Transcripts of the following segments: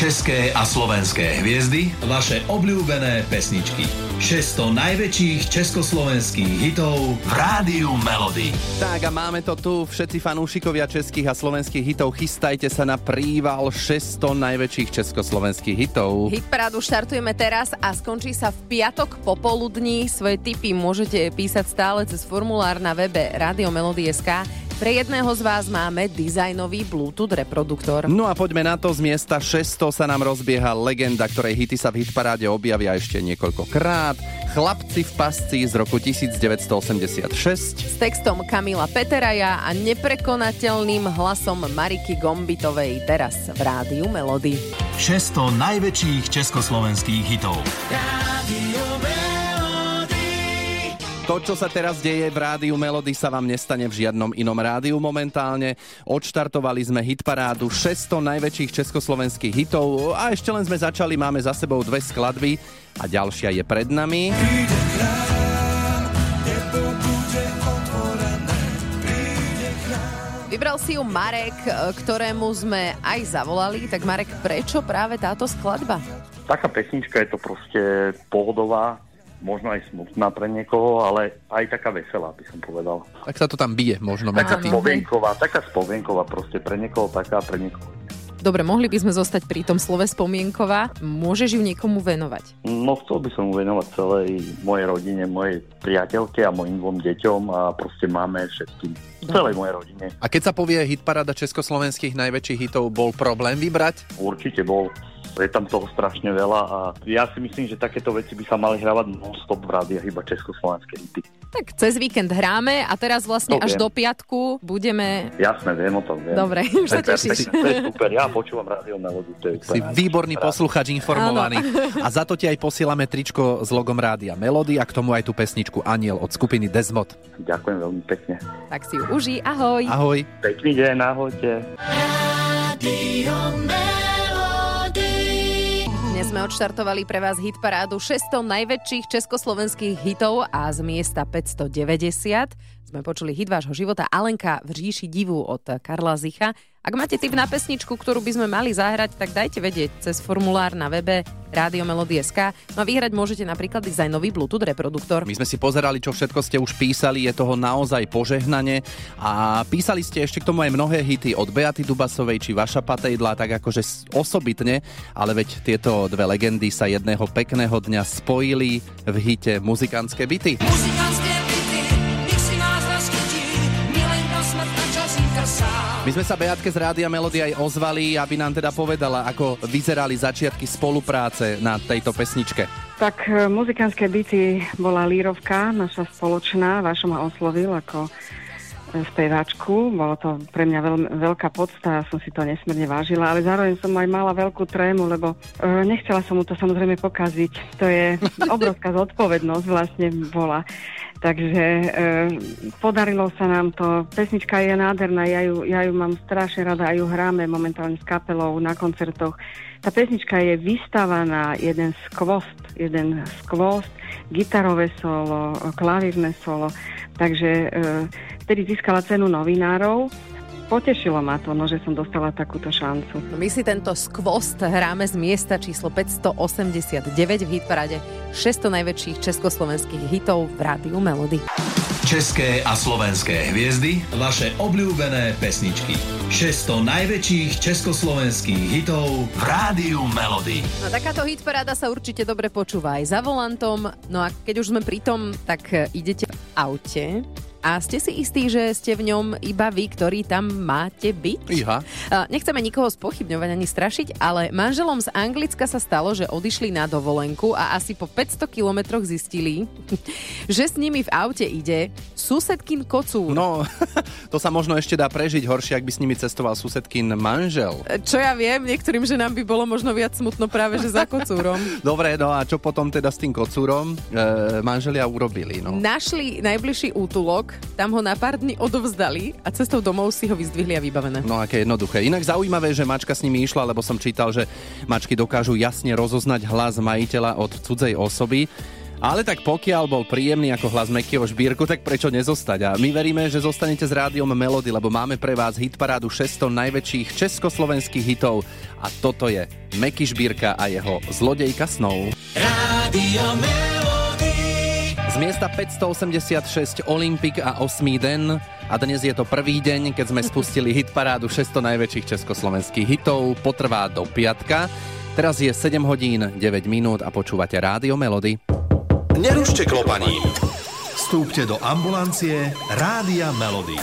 České a slovenské hviezdy, vaše obľúbené pesničky. 600 najväčších československých hitov v Rádiu Melody. Tak a máme to tu, všetci fanúšikovia českých a slovenských hitov, chystajte sa na príval 600 najväčších československých hitov. Hitparádu štartujeme teraz a skončí sa v piatok popoludní. Svoje tipy môžete písať stále cez formulár na webe Radiomelody.sk pre jedného z vás máme dizajnový Bluetooth reproduktor. No a poďme na to, z miesta 600 sa nám rozbieha legenda, ktorej hity sa v hitparáde objavia ešte niekoľkokrát. Chlapci v pasci z roku 1986. S textom Kamila Peteraja a neprekonateľným hlasom Mariky Gombitovej teraz v rádiu Melody. 600 najväčších československých hitov. Rádio to, čo sa teraz deje v rádiu Melody, sa vám nestane v žiadnom inom rádiu momentálne. Odštartovali sme hitparádu 600 najväčších československých hitov a ešte len sme začali, máme za sebou dve skladby a ďalšia je pred nami. Vybral si ju Marek, ktorému sme aj zavolali. Tak Marek, prečo práve táto skladba? Taká pesnička je to proste pohodová, možno aj smutná pre niekoho, ale aj taká veselá, by som povedal. Tak sa to tam bije možno. Taká spovienková, taká spovienková proste pre niekoho taká, pre niekoho Dobre, mohli by sme zostať pri tom slove spomienková. Môžeš ju niekomu venovať? No, chcel by som ju venovať celej mojej rodine, mojej priateľke a mojim dvom deťom a proste máme všetkým. Celej mojej rodine. A keď sa povie hitparada československých najväčších hitov, bol problém vybrať? Určite bol je tam toho strašne veľa a ja si myslím, že takéto veci by sa mali hrávať non-stop v rádiách, iba československé hity. Tak cez víkend hráme a teraz vlastne to až viem. do piatku budeme... Jasné, viem o tom, viem. Dobre, už sa tešíš. To je super, ja počúvam rádio Melody. To je si výborný posluchač, informovaný. Áno. A za to ti aj posielame tričko s logom rádia Melody a k tomu aj tú pesničku Aniel od skupiny Desmod. Ďakujem veľmi pekne. Tak si ju uži, ahoj. Ahoj. Pekný deň, ahojte. Radio sme odštartovali pre vás hit parádu 600 najväčších československých hitov a z miesta 590 sme počuli hit vášho života Alenka v říši divu od Karla Zicha ak máte tip na pesničku, ktorú by sme mali zahrať, tak dajte vedieť cez formulár na webe Rádio Melody.sk. No a vyhrať môžete napríklad dizajnový Bluetooth reproduktor. My sme si pozerali, čo všetko ste už písali, je toho naozaj požehnanie a písali ste ešte k tomu aj mnohé hity od Beaty Dubasovej či Vaša Patejdla, tak akože osobitne, ale veď tieto dve legendy sa jedného pekného dňa spojili v hite Muzikantské byty. Muzikantské My sme sa Beatke z Rádia Melody aj ozvali, aby nám teda povedala, ako vyzerali začiatky spolupráce na tejto pesničke. Tak e, muzikánske byty bola Lírovka, naša spoločná, Vašo ma oslovil ako speváčku. Bolo to pre mňa veľ, veľká podsta, som si to nesmierne vážila, ale zároveň som aj mala veľkú trému, lebo e, nechcela som mu to samozrejme pokaziť. To je obrovská zodpovednosť vlastne bola. Takže e, podarilo sa nám to. Pesnička je nádherná, ja ju, ja ju mám strašne rada a ju hráme momentálne s kapelou na koncertoch. Tá pesnička je vystavaná jeden skvost, jeden skvost, gitarové solo, klavírne solo. Takže e, vtedy získala cenu novinárov potešilo ma to, no, že som dostala takúto šancu. My si tento skvost hráme z miesta číslo 589 v hitparade 600 najväčších československých hitov v rádiu Melody. České a slovenské hviezdy, vaše obľúbené pesničky. 600 najväčších československých hitov v rádiu Melody. No takáto hitparáda sa určite dobre počúva aj za volantom. No a keď už sme pri tom, tak idete v aute a ste si istí, že ste v ňom iba vy, ktorí tam máte byť? Iha. Nechceme nikoho spochybňovať ani strašiť, ale manželom z Anglicka sa stalo, že odišli na dovolenku a asi po 500 kilometroch zistili, že s nimi v aute ide susedkin kocúr. No, to sa možno ešte dá prežiť horšie, ak by s nimi cestoval susedkin manžel. Čo ja viem, niektorým ženám by bolo možno viac smutno práve, že za kocúrom. Dobre, no a čo potom teda s tým kocúrom e, manželia urobili? No? Našli najbližší útulok, tam ho na pár dní odovzdali a cestou domov si ho vyzdvihli a vybavené. No aké jednoduché. Inak zaujímavé, že mačka s nimi išla, lebo som čítal, že mačky dokážu jasne rozoznať hlas majiteľa od cudzej osoby. Ale tak pokiaľ bol príjemný ako hlas Mekieho šbírku, tak prečo nezostať? A my veríme, že zostanete s rádiom Melody, lebo máme pre vás hitparádu 600 najväčších československých hitov a toto je Meky Žbírka a jeho Zlodejka snov. Rádio z miesta 586 Olympik a 8. den a dnes je to prvý deň, keď sme spustili hitparádu 600 najväčších československých hitov, potrvá do piatka. Teraz je 7 hodín 9 minút a počúvate Rádio Melody. Nerušte klopaním. Vstúpte do ambulancie Rádia Melody.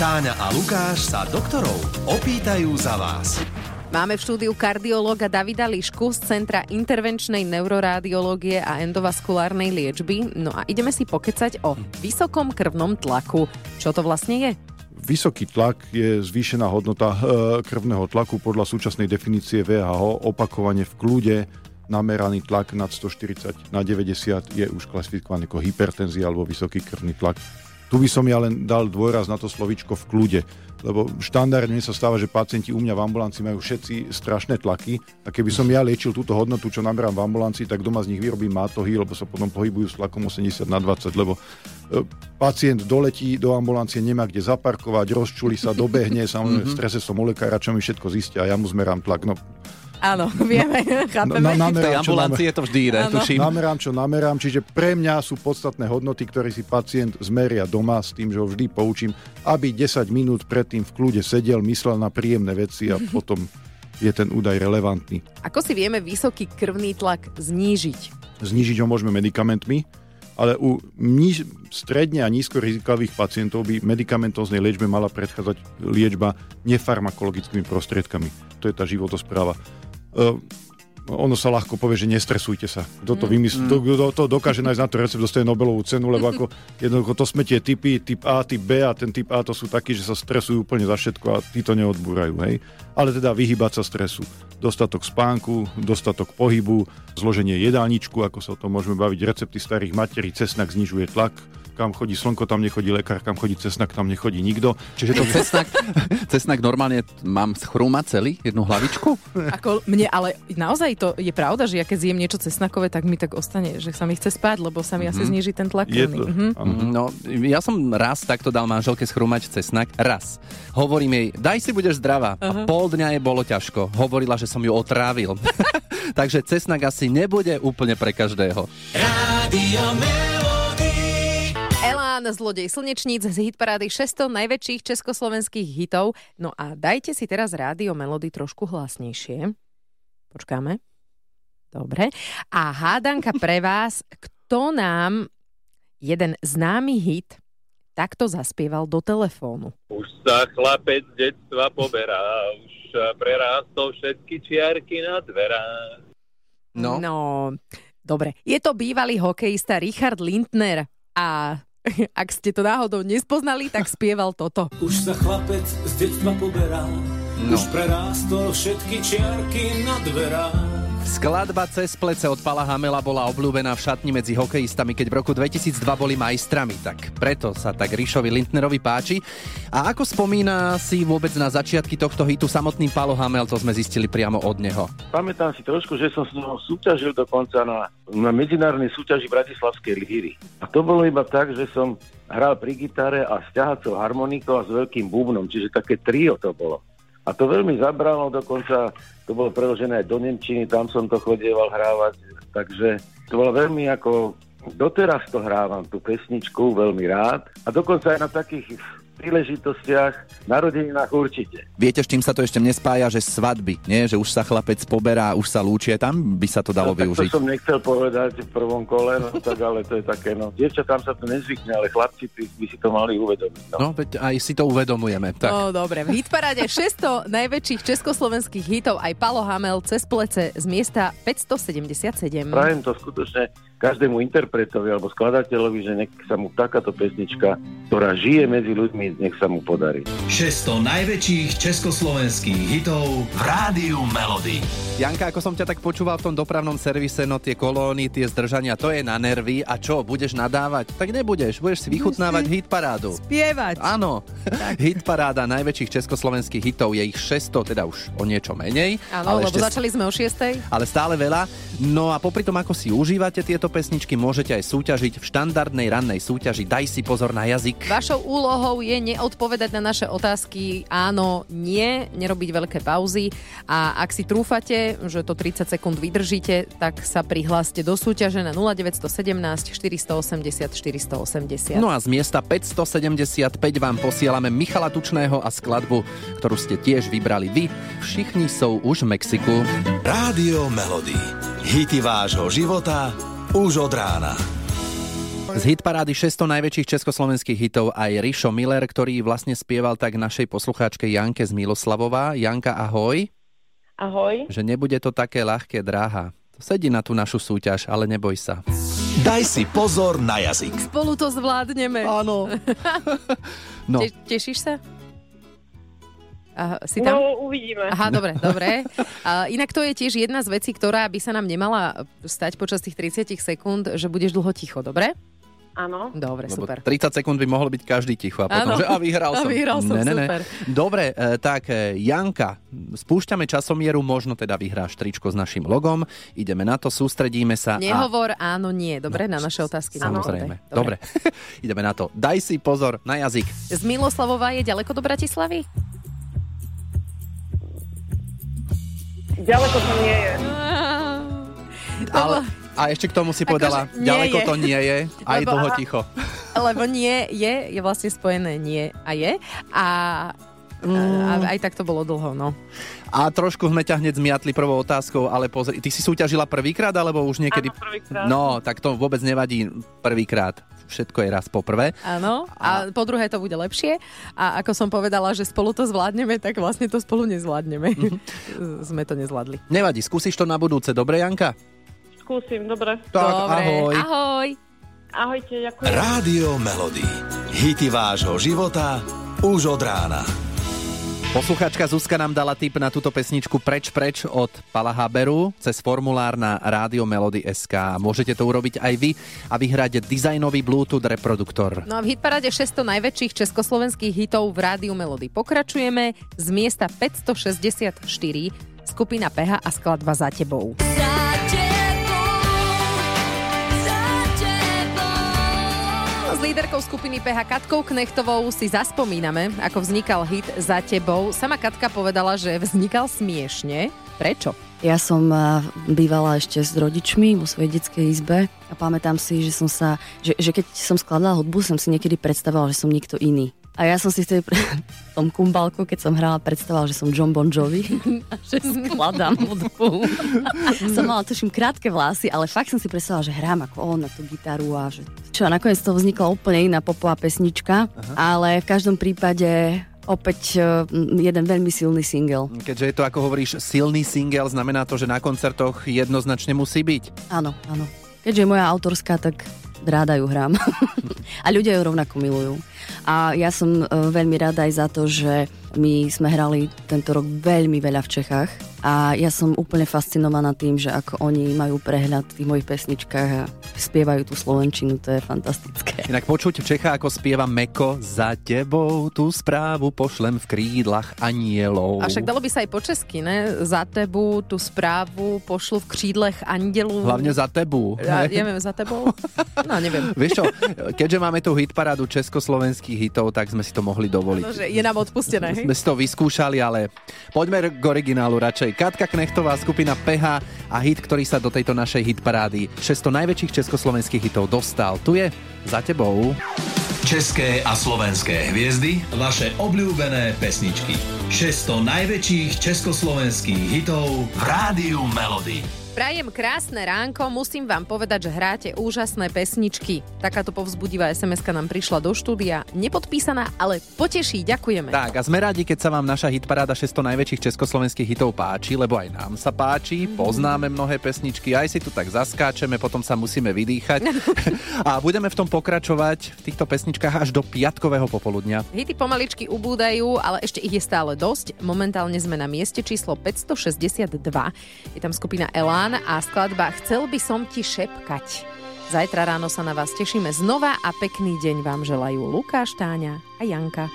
Táňa a Lukáš sa doktorov opýtajú za vás. Máme v štúdiu kardiológa Davida Lišku z Centra intervenčnej neuroradiológie a endovaskulárnej liečby. No a ideme si pokecať o vysokom krvnom tlaku. Čo to vlastne je? Vysoký tlak je zvýšená hodnota e, krvného tlaku podľa súčasnej definície VHO. Opakovane v kľude nameraný tlak nad 140 na 90 je už klasifikovaný ako hypertenzia alebo vysoký krvný tlak. Tu by som ja len dal dôraz na to slovičko v kľude, lebo štandardne sa stáva, že pacienti u mňa v ambulancii majú všetci strašné tlaky a keby som ja liečil túto hodnotu, čo naberám v ambulancii, tak doma z nich vyrobím mátohy, lebo sa potom pohybujú s tlakom 80 na 20, lebo e, pacient doletí do ambulancie, nemá kde zaparkovať, rozčuli sa, dobehne, samozrejme v strese som u lekára, čo mi všetko zistia a ja mu zmerám tlak. No, Áno, vieme, chápeme. Na, na, v tej ambulancii je to vždy iné, tuším. Namerám, čo namerám, čiže pre mňa sú podstatné hodnoty, ktoré si pacient zmeria doma s tým, že ho vždy poučím, aby 10 minút predtým v kľude sedel, myslel na príjemné veci a potom je ten údaj relevantný. Ako si vieme vysoký krvný tlak znížiť? Znížiť ho môžeme medikamentmi, ale u níž, stredne a nízko rizikových pacientov by medikamentóznej liečbe mala predchádzať liečba nefarmakologickými prostriedkami. To je tá životospráva. Uh, ono sa ľahko povie, že nestresujte sa. Kto to, mm. vymysl- mm. kto to dokáže nájsť na to recept, dostane Nobelovú cenu, lebo ako jednoducho to sme tie typy, typ A, typ B a ten typ A to sú takí, že sa stresujú úplne za všetko a tí to neodbúrajú. Hej? Ale teda vyhybať sa stresu. Dostatok spánku, dostatok pohybu, zloženie jedálničku, ako sa o tom môžeme baviť, recepty starých materí, cesnak znižuje tlak, kam chodí slnko, tam nechodí lekár, kam chodí cesnak, tam nechodí nikto. Čiže to cesnak, cesnak normálne mám schrúmať celý, jednu hlavičku? Ako mne, ale naozaj to je pravda, že ja keď zjem niečo cesnakové, tak mi tak ostane, že sa mi chce spať, lebo sa mi mm-hmm. asi mhm. zniží ten tlak. Je to, mm-hmm. No, ja som raz takto dal manželke schrúmať cesnak. Raz. Hovorím jej, daj si budeš zdravá. Uh-huh. A pol dňa je bolo ťažko. Hovorila, že som ju otrávil. Takže cesnak asi nebude úplne pre každého. Rádio Elán, zlodej slnečníc z hitparády 600 najväčších československých hitov. No a dajte si teraz rádio Melody trošku hlasnejšie. Počkáme. Dobre. A hádanka pre vás, kto nám jeden známy hit takto zaspieval do telefónu. Už sa chlapec detstva poberá, už prerástol všetky čiarky na dverách. No. no, dobre. Je to bývalý hokejista Richard Lindner a Ak ste to náhodou nespoznali, tak spieval toto. Už sa chlapec z detstva poberá, no. už prerástol všetky čiarky na dverách. Skladba Cez plece od Pala Hamela bola obľúbená v šatni medzi hokejistami, keď v roku 2002 boli majstrami, tak preto sa tak Ríšovi Lindnerovi páči. A ako spomína si vôbec na začiatky tohto hitu samotný Palo Hamel, to sme zistili priamo od neho. Pamätám si trošku, že som s ním súťažil dokonca na, na medzinárodnej súťaži Bratislavskej líry. A to bolo iba tak, že som hral pri gitare a stiahacou harmonikou a s veľkým bubnom, čiže také trio to bolo. A to veľmi zabralo, dokonca to bolo preložené aj do Nemčiny, tam som to chodieval hrávať, takže to bolo veľmi ako, doteraz to hrávam, tú pesničku, veľmi rád. A dokonca aj na takých príležitostiach, narodeninách určite. Viete, s čím sa to ešte nespája, že svadby, nie? Že už sa chlapec poberá, už sa lúčie, tam by sa to dalo no, využiť. to som nechcel povedať v prvom kole, no tak ale to je také, no. tam sa to nezvykne, ale chlapci by si to mali uvedomiť. No, no veď aj si to uvedomujeme. Tak. No dobre, v hitparade 600 najväčších československých hitov aj Palo Hamel cez plece z miesta 577. Prajem to skutočne každému interpretovi alebo skladateľovi, že nech sa mu takáto pesnička, ktorá žije medzi ľuďmi, nech sa mu podarí. 600 najväčších československých hitov v Rádiu Melody. Janka, ako som ťa tak počúval v tom dopravnom servise, no tie kolóny, tie zdržania, to je na nervy. A čo, budeš nadávať? Tak nebudeš, budeš si vychutnávať hit parádu. Spievať. Áno, hit paráda najväčších československých hitov je ich 600, teda už o niečo menej. Áno, lebo ešte... začali sme o 6. Ale stále veľa. No a popri tom, ako si užívate tieto pesničky môžete aj súťažiť v štandardnej rannej súťaži Daj si pozor na jazyk. Vašou úlohou je neodpovedať na naše otázky áno, nie, nerobiť veľké pauzy a ak si trúfate, že to 30 sekúnd vydržíte, tak sa prihláste do súťaže na 0917 480 480. No a z miesta 575 vám posielame Michala Tučného a skladbu, ktorú ste tiež vybrali vy. Všichni sú už v Mexiku. Rádio Melody. Hity vášho života už od rána. Z hitparády 600 najväčších československých hitov aj Rišo Miller, ktorý vlastne spieval tak našej poslucháčke Janke z Miloslavová. Janka, ahoj. Ahoj. Že nebude to také ľahké, dráha. Sedí na tú našu súťaž, ale neboj sa. Daj si pozor na jazyk. Spolu to zvládneme. Áno. no. Te, tešíš sa? A, si tam? No, uvidíme. Aha, dobre, dobre. A, inak to je tiež jedna z vecí, ktorá by sa nám nemala stať počas tých 30 sekúnd, že budeš dlho ticho, dobre? Áno. Dobre, Lebo super. 30 sekúnd by mohlo byť každý ticho a potom, Áno. že a vyhral A som. vyhral som, ne, ne, ne. super. Dobre, e, tak e, Janka, spúšťame časomieru, možno teda vyhráš tričko s našim logom. Ideme na to, sústredíme sa. Nehovor áno, nie. Dobre, No, na naše otázky. Samozrejme. Dobre. Dobre. Ideme na to. Daj si pozor na jazyk. Z Miloslavova je ďaleko do Bratislavy? Ďaleko to nie je. Ale, a ešte k tomu si povedala, Akože ďaleko je. to nie je, aj Lebo- dlho ticho. Lebo nie je, je vlastne spojené nie a je. A, a aj tak to bolo dlho, no. A trošku sme ťa hneď zmiatli prvou otázkou, ale pozri, ty si súťažila prvýkrát, alebo už niekedy... Áno, prvýkrát. No, tak to vôbec nevadí prvýkrát. Všetko je raz poprvé. Áno, a po druhé to bude lepšie. A ako som povedala, že spolu to zvládneme, tak vlastne to spolu nezvládneme. Sme to nezvládli. Nevadí, skúsiš to na budúce, dobre Janka? Skúsim, dobre. Tak, Dobre, ahoj. ahoj. Ahojte, ďakujem. Rádio Melody. Hity vášho života už od rána. Posluchačka Zuzka nám dala tip na túto pesničku Preč preč od Pala Haberu cez formulár na Rádio Melody SK. Môžete to urobiť aj vy a vyhrať dizajnový Bluetooth reproduktor. No a v hitparade 600 najväčších československých hitov v Rádiu Melody pokračujeme z miesta 564 skupina PH a skladba Za tebou. S líderkou skupiny PH Katkou Knechtovou si zaspomíname, ako vznikal hit Za tebou. Sama Katka povedala, že vznikal smiešne. Prečo? Ja som a, bývala ešte s rodičmi vo svojej detskej izbe a pamätám si, že som sa, že, že keď som skladala hudbu, som si niekedy predstavovala, že som niekto iný. A ja som si vtedy v tom kumbalku, keď som hrala, predstavovala, že som John Bon Jovi a že skladám hudbu. som mala, tuším, krátke vlasy, ale fakt som si predstavovala, že hrám ako on na tú gitaru a že... Čo, a nakoniec to vznikla úplne iná popová pesnička, ale v každom prípade opäť e, jeden veľmi silný single. Keďže je to, ako hovoríš, silný single, znamená to, že na koncertoch jednoznačne musí byť. Áno, áno. Keďže je moja autorská, tak ráda ju hrám. a ľudia ju rovnako milujú. A ja som e, veľmi rada aj za to, že my sme hrali tento rok veľmi veľa v Čechách a ja som úplne fascinovaná tým, že ako oni majú prehľad v tých mojich pesničkách a spievajú tú slovenčinu, to je fantastické. Inak počuť Čecha, ako spieva Meko, za tebou tú správu pošlem v krídlach anielov. A však dalo by sa aj po česky, ne? Za tebu tú správu pošlu v křídlech andelů. Hlavne za tebu. Ja, ja neviem, za tebou? No, neviem. Vieš čo, keďže máme tu hitparádu československých hitov, tak sme si to mohli dovoliť. No, že je nám odpustené. Sme si to vyskúšali, ale poďme k originálu radšej. Katka Knechtová, skupina PH a hit, ktorý sa do tejto našej hitparády 600 najväčších československých hitov dostal. Tu je za tebou. České a slovenské hviezdy, vaše obľúbené pesničky. 600 najväčších československých hitov v Rádiu Melody. Prajem krásne ránko, musím vám povedať, že hráte úžasné pesničky. Takáto povzbudivá sms nám prišla do štúdia, nepodpísaná, ale poteší, ďakujeme. Tak a sme radi, keď sa vám naša hitparáda 600 najväčších československých hitov páči, lebo aj nám sa páči, poznáme mnohé pesničky, aj si tu tak zaskáčeme, potom sa musíme vydýchať. a budeme v tom pokračovať v týchto pesničkách až do piatkového popoludňa. Hity pomaličky ubúdajú, ale ešte ich je stále dosť. Momentálne sme na mieste číslo 562. Je tam skupina Elán a skladba Chcel by som ti šepkať. Zajtra ráno sa na vás tešíme znova a pekný deň vám želajú Lukáš, Táňa a Janka.